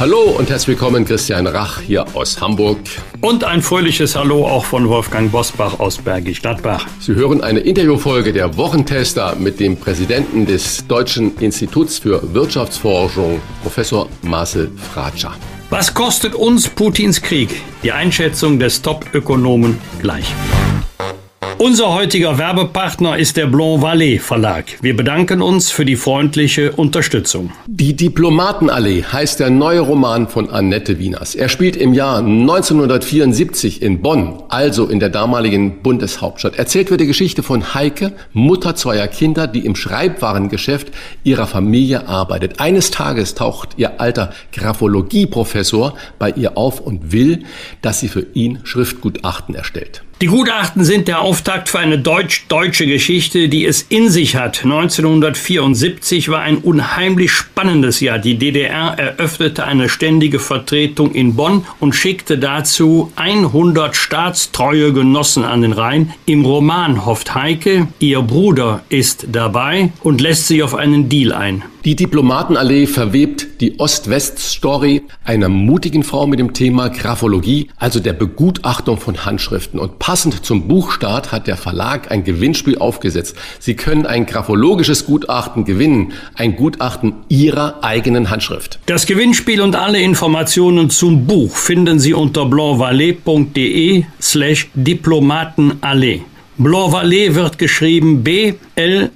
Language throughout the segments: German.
Hallo und herzlich willkommen, Christian Rach hier aus Hamburg. Und ein fröhliches Hallo auch von Wolfgang Bosbach aus Bergisch Gladbach. Sie hören eine Interviewfolge der Wochentester mit dem Präsidenten des Deutschen Instituts für Wirtschaftsforschung, Professor Marcel Fratscher. Was kostet uns Putins Krieg? Die Einschätzung des Top-Ökonomen gleich. Unser heutiger Werbepartner ist der Blanc Vallée Verlag. Wir bedanken uns für die freundliche Unterstützung. Die Diplomatenallee heißt der neue Roman von Annette Wieners. Er spielt im Jahr 1974 in Bonn, also in der damaligen Bundeshauptstadt. Erzählt wird die Geschichte von Heike, Mutter zweier Kinder, die im Schreibwarengeschäft ihrer Familie arbeitet. Eines Tages taucht ihr alter Graphologie-Professor bei ihr auf und will, dass sie für ihn Schriftgutachten erstellt. Die Gutachten sind der Auftakt für eine deutsch-deutsche Geschichte, die es in sich hat. 1974 war ein unheimlich spannendes Jahr. Die DDR eröffnete eine ständige Vertretung in Bonn und schickte dazu 100 staatstreue Genossen an den Rhein. Im Roman hofft Heike, ihr Bruder ist dabei und lässt sich auf einen Deal ein. Die Diplomatenallee verwebt die Ost-West-Story einer mutigen Frau mit dem Thema Graphologie, also der Begutachtung von Handschriften. Und passend zum Buchstart hat der Verlag ein Gewinnspiel aufgesetzt. Sie können ein graphologisches Gutachten gewinnen, ein Gutachten Ihrer eigenen Handschrift. Das Gewinnspiel und alle Informationen zum Buch finden Sie unter blancvalet.de slash Diplomatenallee. Blanc wird geschrieben B-L-A-N-V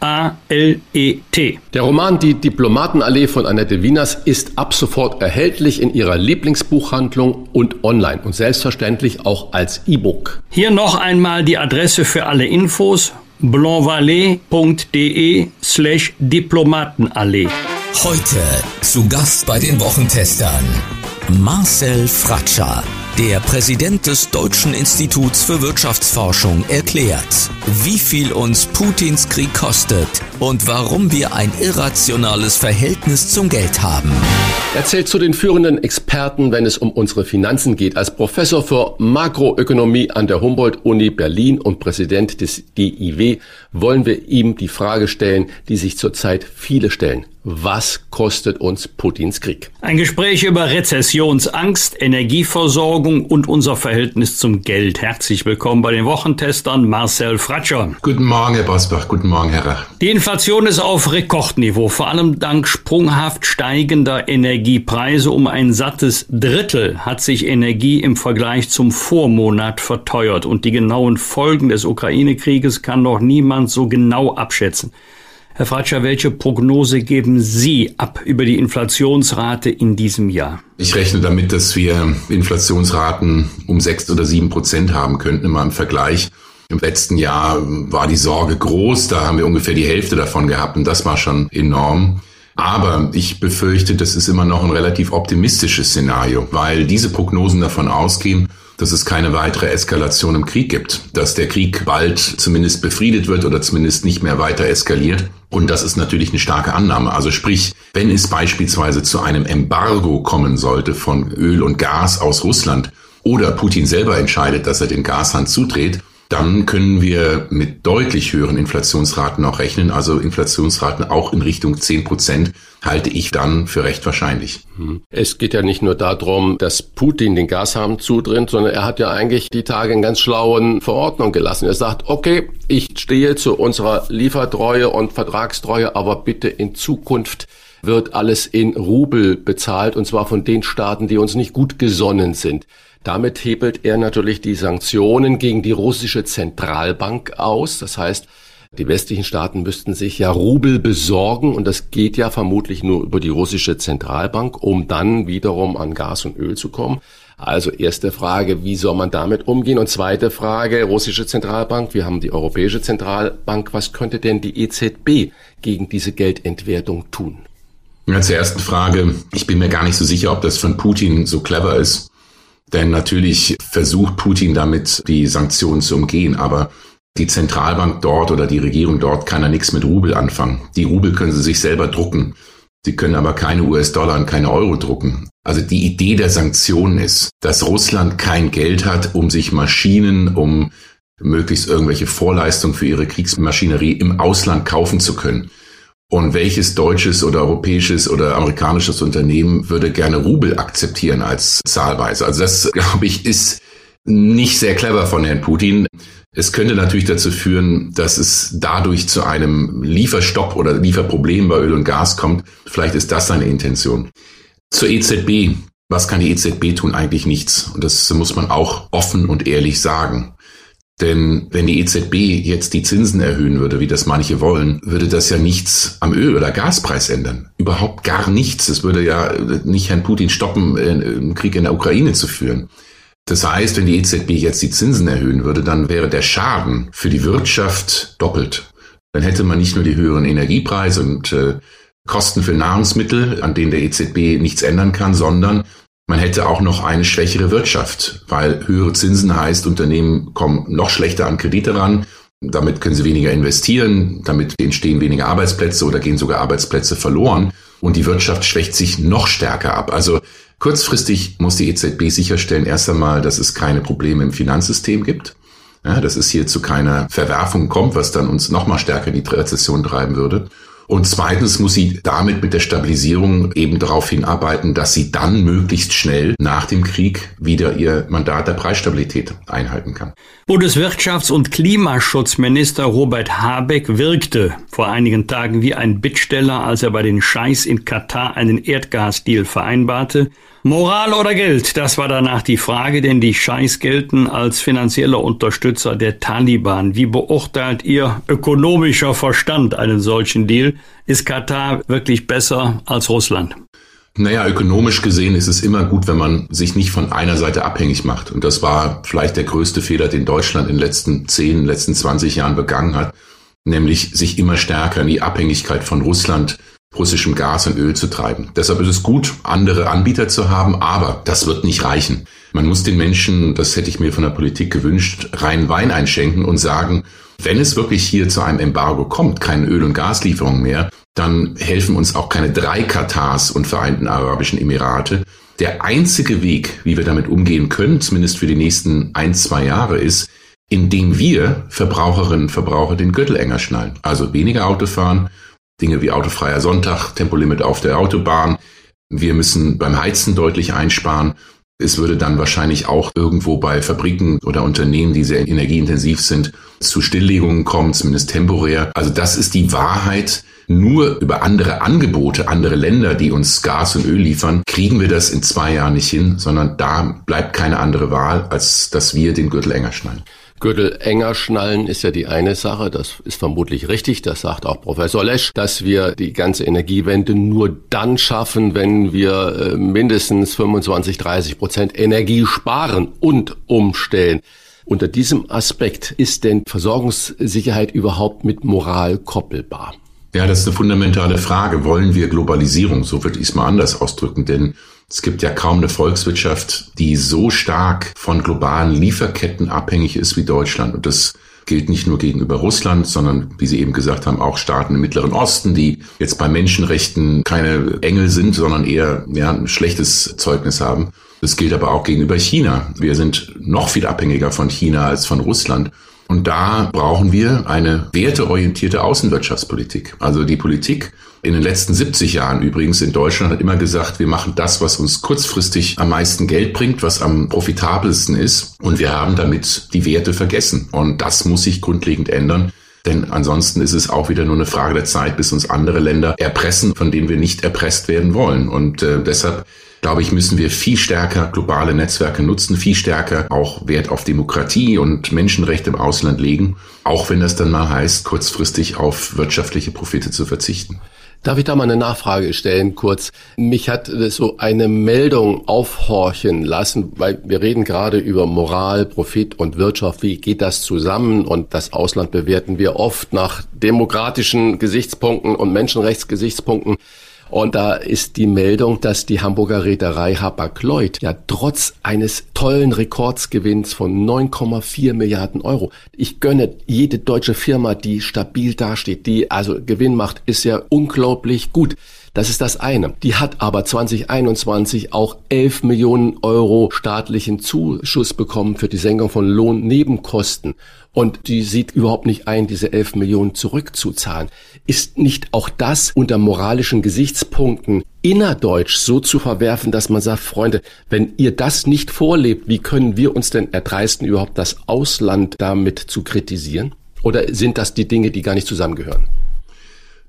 A-L-E-T. Der Roman Die Diplomatenallee von Annette Wieners ist ab sofort erhältlich in ihrer Lieblingsbuchhandlung und online und selbstverständlich auch als E-Book. Hier noch einmal die Adresse für alle Infos blancvalet.de slash Diplomatenallee. Heute zu Gast bei den Wochentestern Marcel Fratscher. Der Präsident des Deutschen Instituts für Wirtschaftsforschung erklärt, wie viel uns Putins Krieg kostet und warum wir ein irrationales Verhältnis zum Geld haben. Er zählt zu den führenden Experten, wenn es um unsere Finanzen geht. Als Professor für Makroökonomie an der Humboldt-Uni Berlin und Präsident des DIW wollen wir ihm die Frage stellen, die sich zurzeit viele stellen. Was kostet uns Putins Krieg? Ein Gespräch über Rezessionsangst, Energieversorgung und unser Verhältnis zum Geld. Herzlich willkommen bei den Wochentestern Marcel Fratscher. Guten Morgen, Herr Bosbach. Guten Morgen, Herr Rach. Die Inflation ist auf Rekordniveau, vor allem dank sprunghaft steigender Energiepreise. Um ein sattes Drittel hat sich Energie im Vergleich zum Vormonat verteuert. Und die genauen Folgen des Ukraine-Krieges kann noch niemand so genau abschätzen. Herr Fratscher, welche Prognose geben Sie ab über die Inflationsrate in diesem Jahr? Ich rechne damit, dass wir Inflationsraten um sechs oder sieben Prozent haben könnten, immer im Vergleich. Im letzten Jahr war die Sorge groß, da haben wir ungefähr die Hälfte davon gehabt und das war schon enorm. Aber ich befürchte, das ist immer noch ein relativ optimistisches Szenario, weil diese Prognosen davon ausgehen, dass es keine weitere Eskalation im Krieg gibt, dass der Krieg bald zumindest befriedet wird oder zumindest nicht mehr weiter eskaliert. Und das ist natürlich eine starke Annahme. Also sprich, wenn es beispielsweise zu einem Embargo kommen sollte von Öl und Gas aus Russland oder Putin selber entscheidet, dass er den Gashahn zudreht, dann können wir mit deutlich höheren Inflationsraten auch rechnen. Also Inflationsraten auch in Richtung 10 Prozent halte ich dann für recht wahrscheinlich. Hm. Es geht ja nicht nur darum, dass Putin den Gashahn zudringt, sondern er hat ja eigentlich die Tage in ganz schlauen Verordnung gelassen. Er sagt, okay, ich stehe zu unserer Liefertreue und Vertragstreue, aber bitte in Zukunft wird alles in Rubel bezahlt und zwar von den Staaten, die uns nicht gut gesonnen sind. Damit hebelt er natürlich die Sanktionen gegen die russische Zentralbank aus. Das heißt, die westlichen Staaten müssten sich ja Rubel besorgen und das geht ja vermutlich nur über die russische Zentralbank, um dann wiederum an Gas und Öl zu kommen. Also erste Frage, wie soll man damit umgehen? Und zweite Frage, russische Zentralbank, wir haben die Europäische Zentralbank, was könnte denn die EZB gegen diese Geldentwertung tun? Ja, zur ersten Frage, ich bin mir gar nicht so sicher, ob das von Putin so clever ist Denn natürlich versucht Putin damit, die Sanktionen zu umgehen. Aber die Zentralbank dort oder die Regierung dort kann ja nichts mit Rubel anfangen. Die Rubel können sie sich selber drucken. Sie können aber keine US-Dollar und keine Euro drucken. Also die Idee der Sanktionen ist, dass Russland kein Geld hat, um sich Maschinen, um möglichst irgendwelche Vorleistungen für ihre Kriegsmaschinerie im Ausland kaufen zu können. Und welches deutsches oder europäisches oder amerikanisches Unternehmen würde gerne Rubel akzeptieren als Zahlweise? Also das, glaube ich, ist nicht sehr clever von Herrn Putin. Es könnte natürlich dazu führen, dass es dadurch zu einem Lieferstopp oder Lieferproblem bei Öl und Gas kommt. Vielleicht ist das seine Intention. Zur EZB. Was kann die EZB tun? Eigentlich nichts. Und das muss man auch offen und ehrlich sagen. Denn wenn die EZB jetzt die Zinsen erhöhen würde, wie das manche wollen, würde das ja nichts am Öl- oder Gaspreis ändern. Überhaupt gar nichts. Es würde ja nicht Herrn Putin stoppen, einen Krieg in der Ukraine zu führen. Das heißt, wenn die EZB jetzt die Zinsen erhöhen würde, dann wäre der Schaden für die Wirtschaft doppelt. Dann hätte man nicht nur die höheren Energiepreise und äh, Kosten für Nahrungsmittel, an denen der EZB nichts ändern kann, sondern man hätte auch noch eine schwächere Wirtschaft, weil höhere Zinsen heißt, Unternehmen kommen noch schlechter an Kredite ran. Damit können sie weniger investieren, damit entstehen weniger Arbeitsplätze oder gehen sogar Arbeitsplätze verloren. Und die Wirtschaft schwächt sich noch stärker ab. Also Kurzfristig muss die EZB sicherstellen, erst einmal, dass es keine Probleme im Finanzsystem gibt. Ja, dass es hier zu keiner Verwerfung kommt, was dann uns nochmal stärker in die Rezession treiben würde. Und zweitens muss sie damit mit der Stabilisierung eben darauf hinarbeiten, dass sie dann möglichst schnell nach dem Krieg wieder ihr Mandat der Preisstabilität einhalten kann. Bundeswirtschafts- und Klimaschutzminister Robert Habeck wirkte vor einigen Tagen wie ein Bittsteller, als er bei den Scheiß in Katar einen Erdgasdeal vereinbarte. Moral oder Geld, das war danach die Frage, denn die Scheiß gelten als finanzieller Unterstützer der Taliban. Wie beurteilt Ihr ökonomischer Verstand einen solchen Deal? Ist Katar wirklich besser als Russland? Naja, ökonomisch gesehen ist es immer gut, wenn man sich nicht von einer Seite abhängig macht. Und das war vielleicht der größte Fehler, den Deutschland in den letzten 10, letzten 20 Jahren begangen hat, nämlich sich immer stärker in die Abhängigkeit von Russland russischem Gas und Öl zu treiben. Deshalb ist es gut, andere Anbieter zu haben, aber das wird nicht reichen. Man muss den Menschen, das hätte ich mir von der Politik gewünscht, rein Wein einschenken und sagen, wenn es wirklich hier zu einem Embargo kommt, keine Öl- und Gaslieferungen mehr, dann helfen uns auch keine drei Katars und Vereinten Arabischen Emirate. Der einzige Weg, wie wir damit umgehen können, zumindest für die nächsten ein, zwei Jahre, ist, indem wir Verbraucherinnen und Verbraucher den Gürtel enger schnallen. Also weniger Auto fahren, Dinge wie autofreier Sonntag, Tempolimit auf der Autobahn. Wir müssen beim Heizen deutlich einsparen. Es würde dann wahrscheinlich auch irgendwo bei Fabriken oder Unternehmen, die sehr energieintensiv sind, zu Stilllegungen kommen, zumindest temporär. Also das ist die Wahrheit. Nur über andere Angebote, andere Länder, die uns Gas und Öl liefern, kriegen wir das in zwei Jahren nicht hin, sondern da bleibt keine andere Wahl, als dass wir den Gürtel enger schneiden. Gürtel enger schnallen ist ja die eine Sache, das ist vermutlich richtig, das sagt auch Professor Lesch, dass wir die ganze Energiewende nur dann schaffen, wenn wir äh, mindestens 25, 30 Prozent Energie sparen und umstellen. Unter diesem Aspekt ist denn Versorgungssicherheit überhaupt mit Moral koppelbar? Ja, das ist eine fundamentale Frage. Wollen wir Globalisierung? So würde ich es mal anders ausdrücken, denn es gibt ja kaum eine Volkswirtschaft, die so stark von globalen Lieferketten abhängig ist wie Deutschland. Und das gilt nicht nur gegenüber Russland, sondern, wie Sie eben gesagt haben, auch Staaten im Mittleren Osten, die jetzt bei Menschenrechten keine Engel sind, sondern eher ja, ein schlechtes Zeugnis haben. Das gilt aber auch gegenüber China. Wir sind noch viel abhängiger von China als von Russland. Und da brauchen wir eine werteorientierte Außenwirtschaftspolitik. Also die Politik in den letzten 70 Jahren übrigens in Deutschland hat immer gesagt, wir machen das, was uns kurzfristig am meisten Geld bringt, was am profitabelsten ist. Und wir haben damit die Werte vergessen. Und das muss sich grundlegend ändern. Denn ansonsten ist es auch wieder nur eine Frage der Zeit, bis uns andere Länder erpressen, von denen wir nicht erpresst werden wollen. Und äh, deshalb glaube ich, müssen wir viel stärker globale Netzwerke nutzen, viel stärker auch Wert auf Demokratie und Menschenrechte im Ausland legen, auch wenn das dann mal heißt, kurzfristig auf wirtschaftliche Profite zu verzichten. Darf ich da mal eine Nachfrage stellen, kurz? Mich hat so eine Meldung aufhorchen lassen, weil wir reden gerade über Moral, Profit und Wirtschaft. Wie geht das zusammen? Und das Ausland bewerten wir oft nach demokratischen Gesichtspunkten und Menschenrechtsgesichtspunkten. Und da ist die Meldung, dass die Hamburger Reederei Hapag-Lloyd ja trotz eines tollen Rekordsgewinns von 9,4 Milliarden Euro, ich gönne jede deutsche Firma, die stabil dasteht, die also Gewinn macht, ist ja unglaublich gut. Das ist das eine. Die hat aber 2021 auch 11 Millionen Euro staatlichen Zuschuss bekommen für die Senkung von Lohnnebenkosten. Und die sieht überhaupt nicht ein, diese 11 Millionen zurückzuzahlen. Ist nicht auch das unter moralischen Gesichtspunkten innerdeutsch so zu verwerfen, dass man sagt, Freunde, wenn ihr das nicht vorlebt, wie können wir uns denn erdreisten, überhaupt das Ausland damit zu kritisieren? Oder sind das die Dinge, die gar nicht zusammengehören?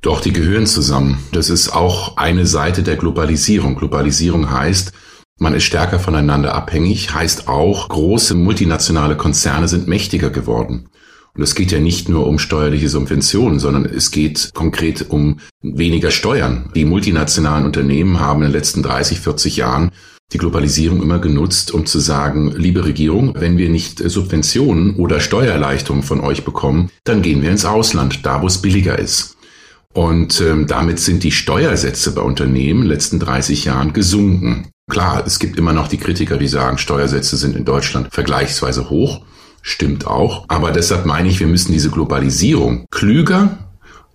Doch, die gehören zusammen. Das ist auch eine Seite der Globalisierung. Globalisierung heißt, man ist stärker voneinander abhängig, heißt auch, große multinationale Konzerne sind mächtiger geworden. Und es geht ja nicht nur um steuerliche Subventionen, sondern es geht konkret um weniger Steuern. Die multinationalen Unternehmen haben in den letzten 30, 40 Jahren die Globalisierung immer genutzt, um zu sagen, liebe Regierung, wenn wir nicht Subventionen oder Steuererleichterungen von euch bekommen, dann gehen wir ins Ausland, da wo es billiger ist. Und ähm, damit sind die Steuersätze bei Unternehmen in den letzten 30 Jahren gesunken. Klar, es gibt immer noch die Kritiker, die sagen, Steuersätze sind in Deutschland vergleichsweise hoch. Stimmt auch. Aber deshalb meine ich, wir müssen diese Globalisierung klüger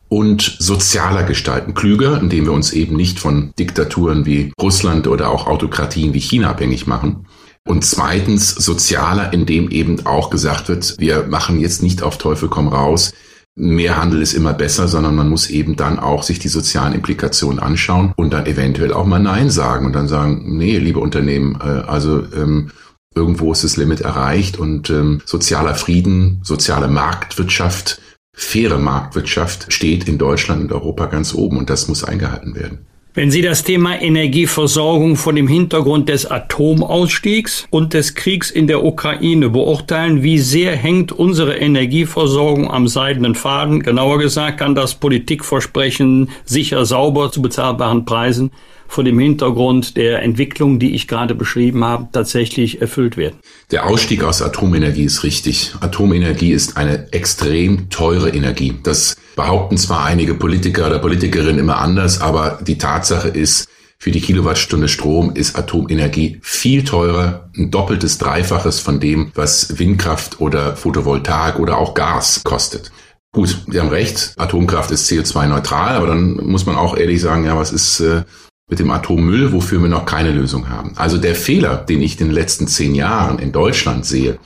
und sozialer gestalten. Klüger, indem wir uns eben nicht von Diktaturen wie Russland oder auch Autokratien wie China abhängig machen. Und zweitens sozialer, indem eben auch gesagt wird, wir machen jetzt nicht auf Teufel komm raus mehr Handel ist immer besser, sondern man muss eben dann auch sich die sozialen Implikationen anschauen und dann eventuell auch mal Nein sagen und dann sagen, nee, liebe Unternehmen, äh, also ähm, irgendwo ist das Limit erreicht und ähm, sozialer Frieden, soziale Marktwirtschaft, faire Marktwirtschaft steht in Deutschland und Europa ganz oben und das muss eingehalten werden. Wenn Sie das Thema Energieversorgung vor dem Hintergrund des Atomausstiegs und des Kriegs in der Ukraine beurteilen, wie sehr hängt unsere Energieversorgung am seidenen Faden? Genauer gesagt kann das Politikversprechen sicher sauber zu bezahlbaren Preisen vor dem Hintergrund der Entwicklung, die ich gerade beschrieben habe, tatsächlich erfüllt werden. Der Ausstieg aus Atomenergie ist richtig. Atomenergie ist eine extrem teure Energie. Das behaupten zwar einige Politiker oder Politikerinnen immer anders, aber die Tatsache ist, für die Kilowattstunde Strom ist Atomenergie viel teurer, ein doppeltes, dreifaches von dem, was Windkraft oder Photovoltaik oder auch Gas kostet. Gut, Sie haben recht, Atomkraft ist CO2-neutral, aber dann muss man auch ehrlich sagen, ja, was ist äh, mit dem Atommüll, wofür wir noch keine Lösung haben. Also der Fehler, den ich in den letzten zehn Jahren in Deutschland sehe,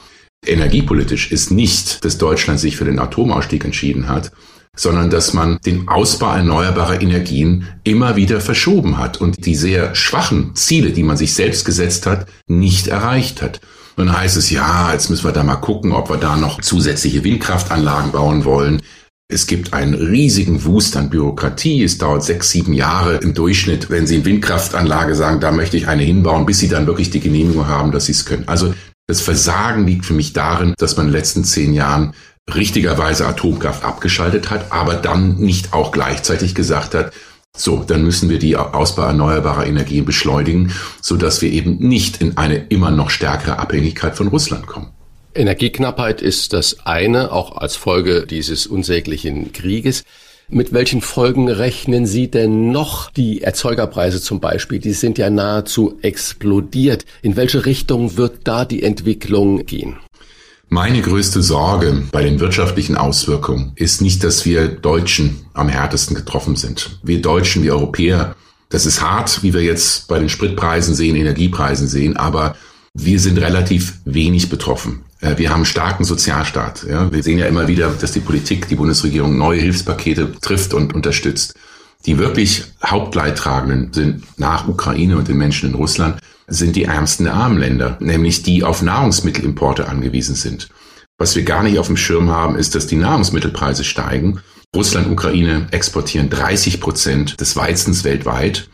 energiepolitisch, ist nicht, dass Deutschland sich für den Atomausstieg entschieden hat, sondern dass man den Ausbau erneuerbarer Energien immer wieder verschoben hat und die sehr schwachen Ziele, die man sich selbst gesetzt hat, nicht erreicht hat. Und dann heißt es, ja, jetzt müssen wir da mal gucken, ob wir da noch zusätzliche Windkraftanlagen bauen wollen. Es gibt einen riesigen Wust an Bürokratie. Es dauert sechs, sieben Jahre im Durchschnitt, wenn Sie in Windkraftanlage sagen, da möchte ich eine hinbauen, bis Sie dann wirklich die Genehmigung haben, dass Sie es können. Also das Versagen liegt für mich darin, dass man in den letzten zehn Jahren richtigerweise Atomkraft abgeschaltet hat, aber dann nicht auch gleichzeitig gesagt hat, so, dann müssen wir die Ausbau erneuerbarer Energien beschleunigen, so dass wir eben nicht in eine immer noch stärkere Abhängigkeit von Russland kommen. Energieknappheit ist das eine, auch als Folge dieses unsäglichen Krieges. Mit welchen Folgen rechnen Sie denn noch? Die Erzeugerpreise zum Beispiel, die sind ja nahezu explodiert. In welche Richtung wird da die Entwicklung gehen? Meine größte Sorge bei den wirtschaftlichen Auswirkungen ist nicht, dass wir Deutschen am härtesten getroffen sind. Wir Deutschen, wir Europäer, das ist hart, wie wir jetzt bei den Spritpreisen sehen, Energiepreisen sehen, aber wir sind relativ wenig betroffen. Äh, wir haben einen starken Sozialstaat. Wir sehen ja immer wieder, dass die Politik, die Bundesregierung neue Hilfspakete trifft und unterstützt. Die wirklich Hauptleidtragenden sind nach Ukraine und den Menschen in Russland, sind die ärmsten der armen Länder, nämlich die auf Nahrungsmittelimporte angewiesen sind. Was wir gar nicht auf dem Schirm haben, ist, dass die Nahrungsmittelpreise steigen. Russland Ukraine exportieren 30 Prozent des Weizens weltweit.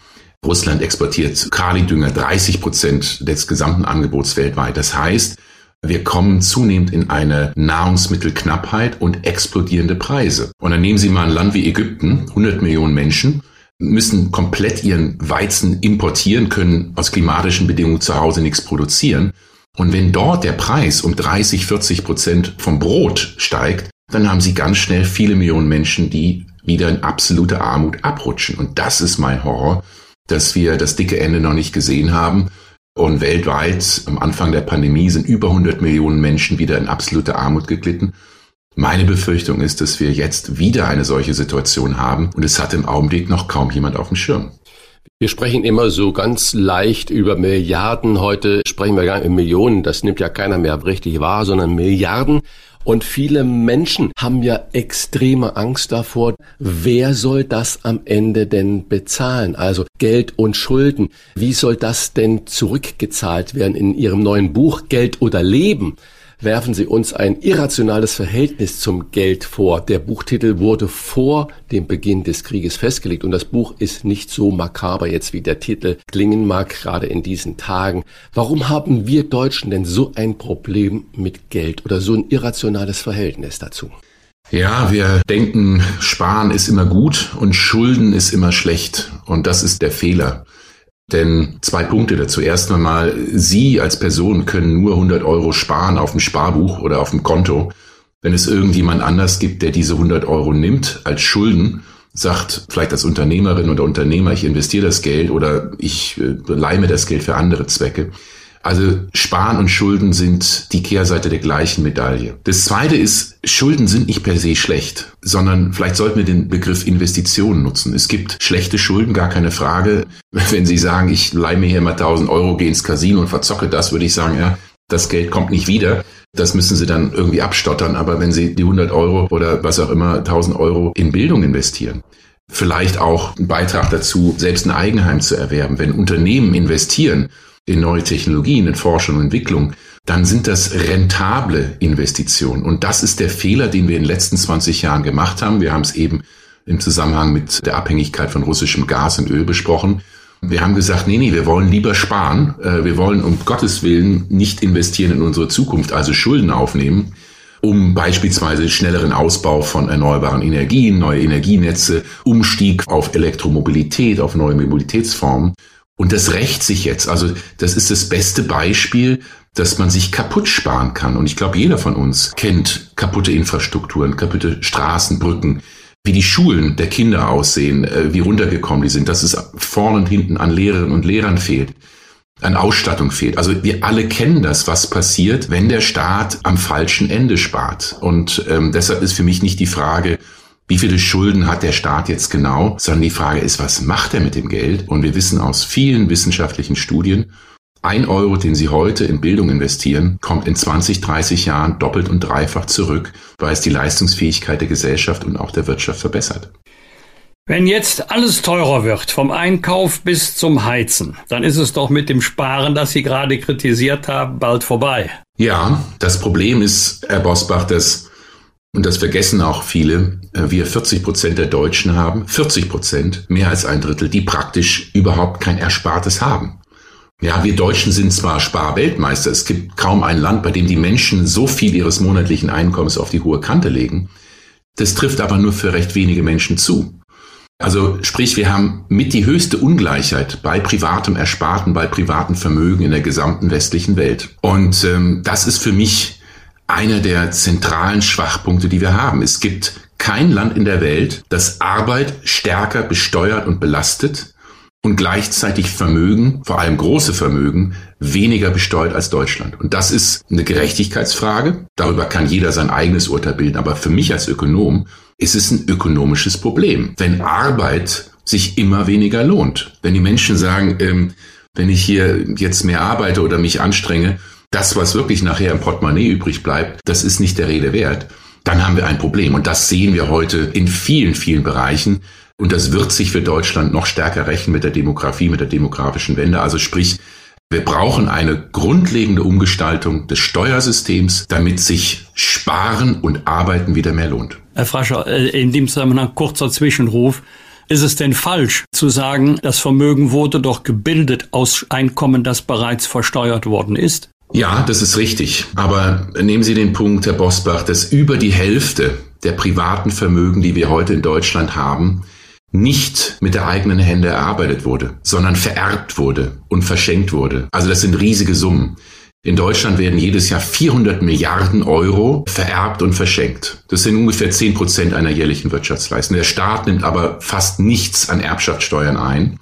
Russland exportiert Kalidünger 30 Prozent des gesamten Angebots weltweit. Das heißt, wir kommen zunehmend in eine Nahrungsmittelknappheit und explodierende Preise. Und dann nehmen Sie mal ein Land wie Ägypten, 100 Millionen Menschen, müssen komplett ihren Weizen importieren, können aus klimatischen Bedingungen zu Hause nichts produzieren. Und wenn dort der Preis um 30, 40 Prozent vom Brot steigt, dann haben Sie ganz schnell viele Millionen Menschen, die wieder in absolute Armut abrutschen. Und das ist mein Horror, dass wir das dicke Ende noch nicht gesehen haben. Und weltweit am Anfang der Pandemie sind über 100 Millionen Menschen wieder in absolute Armut geglitten. Meine Befürchtung ist, dass wir jetzt wieder eine solche Situation haben und es hat im Augenblick noch kaum jemand auf dem Schirm. Wir sprechen immer so ganz leicht über Milliarden. Heute sprechen wir gar nicht in Millionen. Das nimmt ja keiner mehr richtig wahr, sondern Milliarden. Und viele Menschen haben ja extreme Angst davor, wer soll das am Ende denn bezahlen? Also Geld und Schulden. Wie soll das denn zurückgezahlt werden in Ihrem neuen Buch Geld oder Leben? Werfen sie uns ein irrationales Verhältnis zum Geld vor. Der Buchtitel wurde vor dem Beginn des Krieges festgelegt und das Buch ist nicht so makaber jetzt wie der Titel klingen mag, gerade in diesen Tagen. Warum haben wir Deutschen denn so ein Problem mit Geld oder so ein irrationales Verhältnis dazu? Ja, wir denken, Sparen ist immer gut und Schulden ist immer schlecht. Und das ist der Fehler. Denn zwei Punkte dazu. Erst einmal, Sie als Person können nur 100 Euro sparen auf dem Sparbuch oder auf dem Konto. Wenn es irgendjemand anders gibt, der diese 100 Euro nimmt als Schulden, sagt vielleicht als Unternehmerin oder Unternehmer, ich investiere das Geld oder ich äh, leih das Geld für andere Zwecke, also Sparen und Schulden sind die Kehrseite der gleichen Medaille. Das Zweite ist, Schulden sind nicht per se schlecht, sondern vielleicht sollten wir den Begriff Investitionen nutzen. Es gibt schlechte Schulden, gar keine Frage. Wenn Sie sagen, ich leihe mir hier mal 1000 Euro, gehe ins Casino und verzocke das, würde ich sagen, ja, das Geld kommt nicht wieder. Das müssen Sie dann irgendwie abstottern. Aber wenn Sie die 100 Euro oder was auch immer 1000 Euro in Bildung investieren, vielleicht auch einen Beitrag dazu, selbst ein Eigenheim zu erwerben, wenn Unternehmen investieren, in neue Technologien, in Forschung und Entwicklung, dann sind das rentable Investitionen. Und das ist der Fehler, den wir in den letzten 20 Jahren gemacht haben. Wir haben es eben im Zusammenhang mit der Abhängigkeit von russischem Gas und Öl besprochen. Wir haben gesagt, nee, nee, wir wollen lieber sparen. Äh, wir wollen um Gottes Willen nicht investieren in unsere Zukunft, also Schulden aufnehmen, um beispielsweise schnelleren Ausbau von erneuerbaren Energien, neue Energienetze, Umstieg auf Elektromobilität, auf neue Mobilitätsformen. Und das rächt sich jetzt. Also das ist das beste Beispiel, dass man sich kaputt sparen kann. Und ich glaube, jeder von uns kennt kaputte Infrastrukturen, kaputte Straßen, Brücken, wie die Schulen der Kinder aussehen, äh, wie runtergekommen die sind, dass es vorne und hinten an Lehrerinnen und Lehrern fehlt, an Ausstattung fehlt. Also wir alle kennen das, was passiert, wenn der Staat am falschen Ende spart. Und ähm, deshalb ist für mich nicht die Frage, wie viele Schulden hat der Staat jetzt genau, sondern die Frage ist, was macht er mit dem Geld? Und wir wissen aus vielen wissenschaftlichen Studien, ein Euro, den Sie heute in Bildung investieren, kommt in 20, 30 Jahren doppelt und dreifach zurück, weil es die Leistungsfähigkeit der Gesellschaft und auch der Wirtschaft verbessert. Wenn jetzt alles teurer wird, vom Einkauf bis zum Heizen, dann ist es doch mit dem Sparen, das Sie gerade kritisiert haben, bald vorbei. Ja, das Problem ist, Herr Bosbach, dass und das vergessen auch viele, äh, wir 40 Prozent der Deutschen haben, 40 Prozent, mehr als ein Drittel, die praktisch überhaupt kein Erspartes haben. Ja, wir Deutschen sind zwar Sparweltmeister, es gibt kaum ein Land, bei dem die Menschen so viel ihres monatlichen Einkommens auf die hohe Kante legen. Das trifft aber nur für recht wenige Menschen zu. Also sprich, wir haben mit die höchste Ungleichheit bei privatem Ersparten, bei privatem Vermögen in der gesamten westlichen Welt. Und ähm, das ist für mich einer der zentralen Schwachpunkte, die wir haben. Es gibt kein Land in der Welt, das Arbeit stärker besteuert und belastet und gleichzeitig Vermögen, vor allem große Vermögen, weniger besteuert als Deutschland. Und das ist eine Gerechtigkeitsfrage. Darüber kann jeder sein eigenes Urteil bilden. Aber für mich als Ökonom ist es ein ökonomisches Problem. Wenn Arbeit sich immer weniger lohnt. Wenn die Menschen sagen, ähm, wenn ich hier jetzt mehr arbeite oder mich anstrenge, das, was wirklich nachher im Portemonnaie übrig bleibt, das ist nicht der Rede wert, dann haben wir ein Problem. Und das sehen wir heute in vielen, vielen Bereichen. Und das wird sich für Deutschland noch stärker rächen mit der Demografie, mit der demografischen Wende. Also sprich, wir brauchen eine grundlegende Umgestaltung des Steuersystems, damit sich Sparen und Arbeiten wieder mehr lohnt. Herr Frascher, äh, in dem Zusammenhang kurzer Zwischenruf. Ist es denn falsch zu sagen, das Vermögen wurde doch gebildet aus Einkommen, das bereits versteuert worden ist? Ja, das ist richtig. Aber nehmen Sie den Punkt, Herr Bosbach, dass über die Hälfte der privaten Vermögen, die wir heute in Deutschland haben, nicht mit der eigenen Hände erarbeitet wurde, sondern vererbt wurde und verschenkt wurde. Also das sind riesige Summen. In Deutschland werden jedes Jahr 400 Milliarden Euro vererbt und verschenkt. Das sind ungefähr 10 Prozent einer jährlichen Wirtschaftsleistung. Der Staat nimmt aber fast nichts an Erbschaftssteuern ein.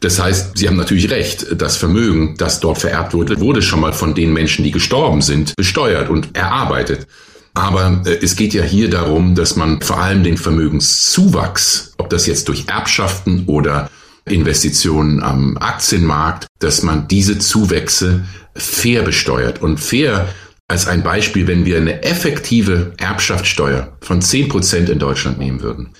Das heißt, Sie haben natürlich recht, das Vermögen, das dort vererbt wurde, wurde schon mal von den Menschen, die gestorben sind, besteuert und erarbeitet. Aber äh, es geht ja hier darum, dass man vor allem den Vermögenszuwachs, ob das jetzt durch Erbschaften oder Investitionen am Aktienmarkt, dass man diese Zuwächse fair besteuert. Und fair als ein Beispiel, wenn wir eine effektive Erbschaftssteuer von 10 Prozent in Deutschland nehmen würden,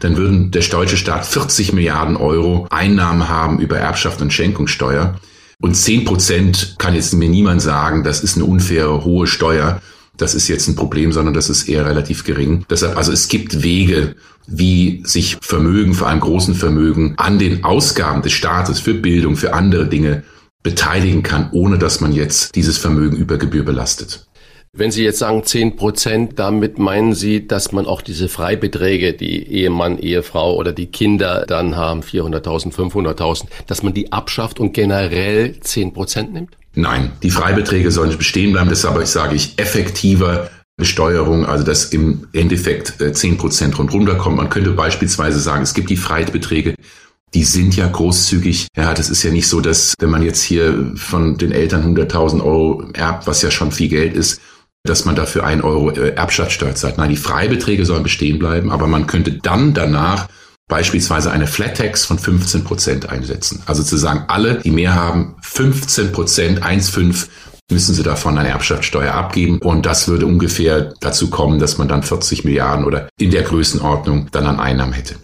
dann würden der deutsche Staat 40 Milliarden Euro Einnahmen haben über Erbschaft und Schenkungssteuer. Und 10 Prozent kann jetzt mir niemand sagen, das ist eine unfaire hohe Steuer. Das ist jetzt ein Problem, sondern das ist eher relativ gering. Deshalb, also es gibt Wege, wie sich Vermögen, vor allem großen Vermögen, an den Ausgaben des Staates für Bildung, für andere Dinge beteiligen kann, ohne dass man jetzt dieses Vermögen über Gebühr belastet. Wenn Sie jetzt sagen 10 Prozent, damit meinen Sie, dass man auch diese Freibeträge, die Ehemann, Ehefrau oder die Kinder dann haben, 400.000, 500.000, dass man die abschafft und generell 10 Prozent nimmt? Nein, die Freibeträge sollen bestehen bleiben. Deshalb sage ich effektiver Besteuerung, also dass im Endeffekt 10 äh, Prozent rundherum kommt. Man könnte beispielsweise sagen, es gibt die Freibeträge die sind ja großzügig. Ja, das ist ja nicht so, dass wenn man jetzt hier von den Eltern 100.000 Euro erbt, was ja schon viel Geld ist, dass man dafür ein Euro äh, Erbschaftssteuer zahlt. Nein, die Freibeträge sollen bestehen bleiben, aber man könnte dann danach beispielsweise eine Flat Tax von 15 Prozent einsetzen. Also zu sagen, alle, die mehr haben, 15 Prozent, 1,5 müssen sie davon eine Erbschaftssteuer abgeben. Und das würde ungefähr dazu kommen, dass man dann 40 Milliarden oder in der Größenordnung dann an Einnahmen hätte.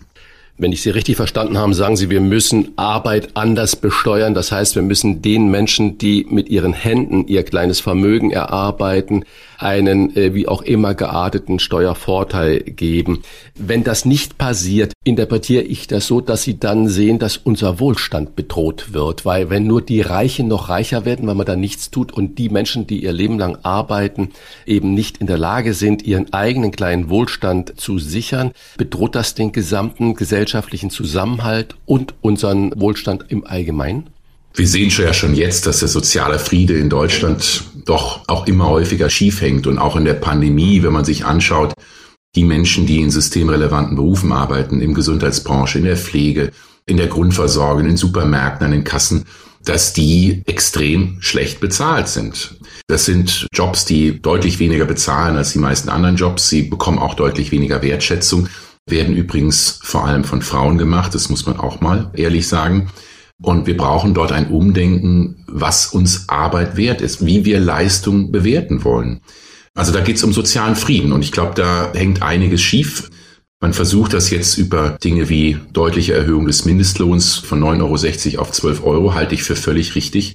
Wenn ich Sie richtig verstanden habe, sagen Sie, wir müssen Arbeit anders besteuern. Das heißt, wir müssen den Menschen, die mit ihren Händen ihr kleines Vermögen erarbeiten, einen äh, wie auch immer gearteten Steuervorteil geben. Wenn das nicht passiert, interpretiere ich das so, dass Sie dann sehen, dass unser Wohlstand bedroht wird. Weil wenn nur die Reichen noch reicher werden, weil man da nichts tut und die Menschen, die ihr Leben lang arbeiten, eben nicht in der Lage sind, ihren eigenen kleinen Wohlstand zu sichern, bedroht das den gesamten gesellschaftlichen Zusammenhalt und unseren Wohlstand im Allgemeinen? Wir sehen schon ja schon jetzt, dass der soziale Friede in Deutschland doch auch immer häufiger schief hängt und auch in der Pandemie, wenn man sich anschaut, die Menschen, die in systemrelevanten Berufen arbeiten, im Gesundheitsbranche, in der Pflege, in der Grundversorgung, in Supermärkten, an den Kassen, dass die extrem schlecht bezahlt sind. Das sind Jobs, die deutlich weniger bezahlen als die meisten anderen Jobs. Sie bekommen auch deutlich weniger Wertschätzung, werden übrigens vor allem von Frauen gemacht, das muss man auch mal ehrlich sagen. Und wir brauchen dort ein Umdenken, was uns Arbeit wert ist, wie wir Leistung bewerten wollen. Also da geht es um sozialen Frieden und ich glaube, da hängt einiges schief. Man versucht das jetzt über Dinge wie deutliche Erhöhung des Mindestlohns von 9,60 Euro auf 12 Euro, halte ich für völlig richtig.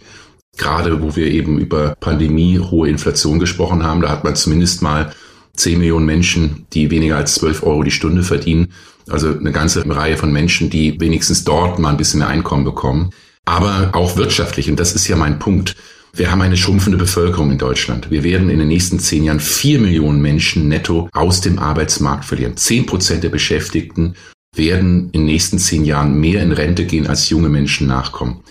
Gerade wo wir eben über Pandemie, hohe Inflation gesprochen haben, da hat man zumindest mal 10 Millionen Menschen, die weniger als 12 Euro die Stunde verdienen. Also eine ganze Reihe von Menschen, die wenigstens dort mal ein bisschen mehr Einkommen bekommen. Aber auch wirtschaftlich, und das ist ja mein Punkt. Wir haben eine schrumpfende Bevölkerung in Deutschland. Wir werden in den nächsten zehn Jahren vier Millionen Menschen netto aus dem Arbeitsmarkt verlieren. Zehn Prozent der Beschäftigten werden in den nächsten zehn Jahren mehr in Rente gehen, als junge Menschen nachkommen.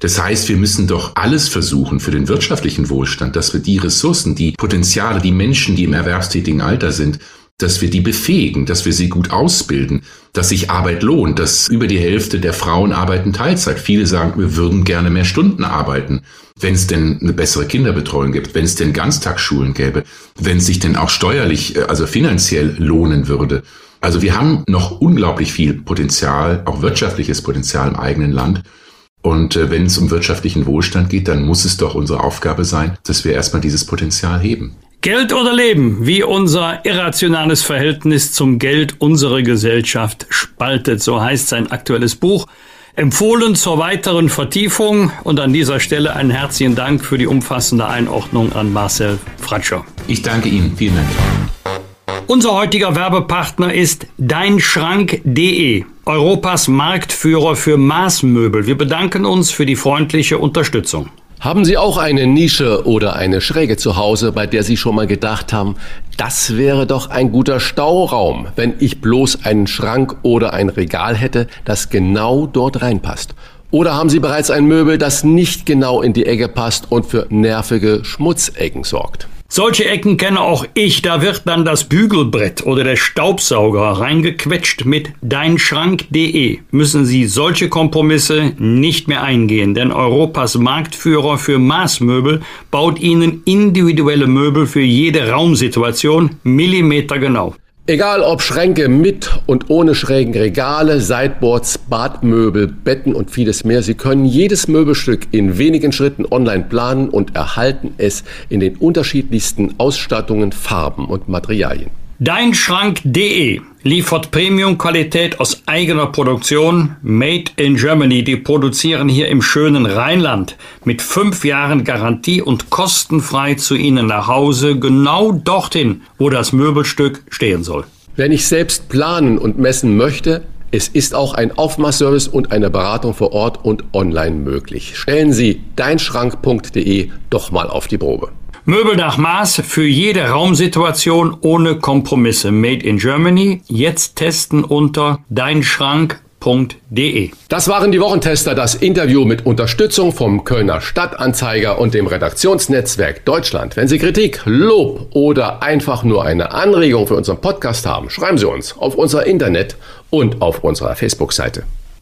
Das heißt, wir müssen doch alles versuchen für den wirtschaftlichen Wohlstand, dass wir die Ressourcen, die Potenziale, die Menschen, die im erwerbstätigen Alter sind, dass wir die befähigen, dass wir sie gut ausbilden, dass sich Arbeit lohnt, dass über die Hälfte der Frauen arbeiten Teilzeit. Viele sagen, wir würden gerne mehr Stunden arbeiten, wenn es denn eine bessere Kinderbetreuung gibt, wenn es denn Ganztagsschulen gäbe, wenn es sich denn auch steuerlich, äh, also finanziell lohnen würde. Also wir haben noch unglaublich viel Potenzial, auch wirtschaftliches Potenzial im eigenen Land. Und äh, wenn es um wirtschaftlichen Wohlstand geht, dann muss es doch unsere Aufgabe sein, dass wir erstmal dieses Potenzial heben. Geld oder Leben, wie unser irrationales Verhältnis zum Geld unsere Gesellschaft spaltet, so heißt sein aktuelles Buch. Empfohlen zur weiteren Vertiefung und an dieser Stelle einen herzlichen Dank für die umfassende Einordnung an Marcel Fratscher. Ich danke Ihnen. Vielen Dank. Unser heutiger Werbepartner ist deinschrank.de, Europas Marktführer für Maßmöbel. Wir bedanken uns für die freundliche Unterstützung. Haben Sie auch eine Nische oder eine Schräge zu Hause, bei der Sie schon mal gedacht haben, das wäre doch ein guter Stauraum, wenn ich bloß einen Schrank oder ein Regal hätte, das genau dort reinpasst? Oder haben Sie bereits ein Möbel, das nicht genau in die Ecke passt und für nervige Schmutzecken sorgt? Solche Ecken kenne auch ich. Da wird dann das Bügelbrett oder der Staubsauger reingequetscht mit deinschrank.de. Müssen Sie solche Kompromisse nicht mehr eingehen, denn Europas Marktführer für Maßmöbel baut Ihnen individuelle Möbel für jede Raumsituation millimetergenau. Egal ob Schränke mit und ohne schrägen Regale, Sideboards, Badmöbel, Betten und vieles mehr, Sie können jedes Möbelstück in wenigen Schritten online planen und erhalten es in den unterschiedlichsten Ausstattungen, Farben und Materialien. Deinschrank.de liefert Premium-Qualität aus eigener Produktion, made in Germany. Die produzieren hier im schönen Rheinland mit fünf Jahren Garantie und kostenfrei zu Ihnen nach Hause, genau dorthin, wo das Möbelstück stehen soll. Wenn ich selbst planen und messen möchte, es ist auch ein Aufmaßservice und eine Beratung vor Ort und online möglich. Stellen Sie deinschrank.de doch mal auf die Probe. Möbel nach Maß für jede Raumsituation ohne Kompromisse. Made in Germany. Jetzt testen unter deinschrank.de. Das waren die Wochentester, das Interview mit Unterstützung vom Kölner Stadtanzeiger und dem Redaktionsnetzwerk Deutschland. Wenn Sie Kritik, Lob oder einfach nur eine Anregung für unseren Podcast haben, schreiben Sie uns auf unser Internet und auf unserer Facebook-Seite.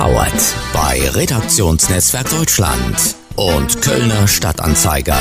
Powered bei Redaktionsnetzwerk Deutschland und Kölner Stadtanzeiger.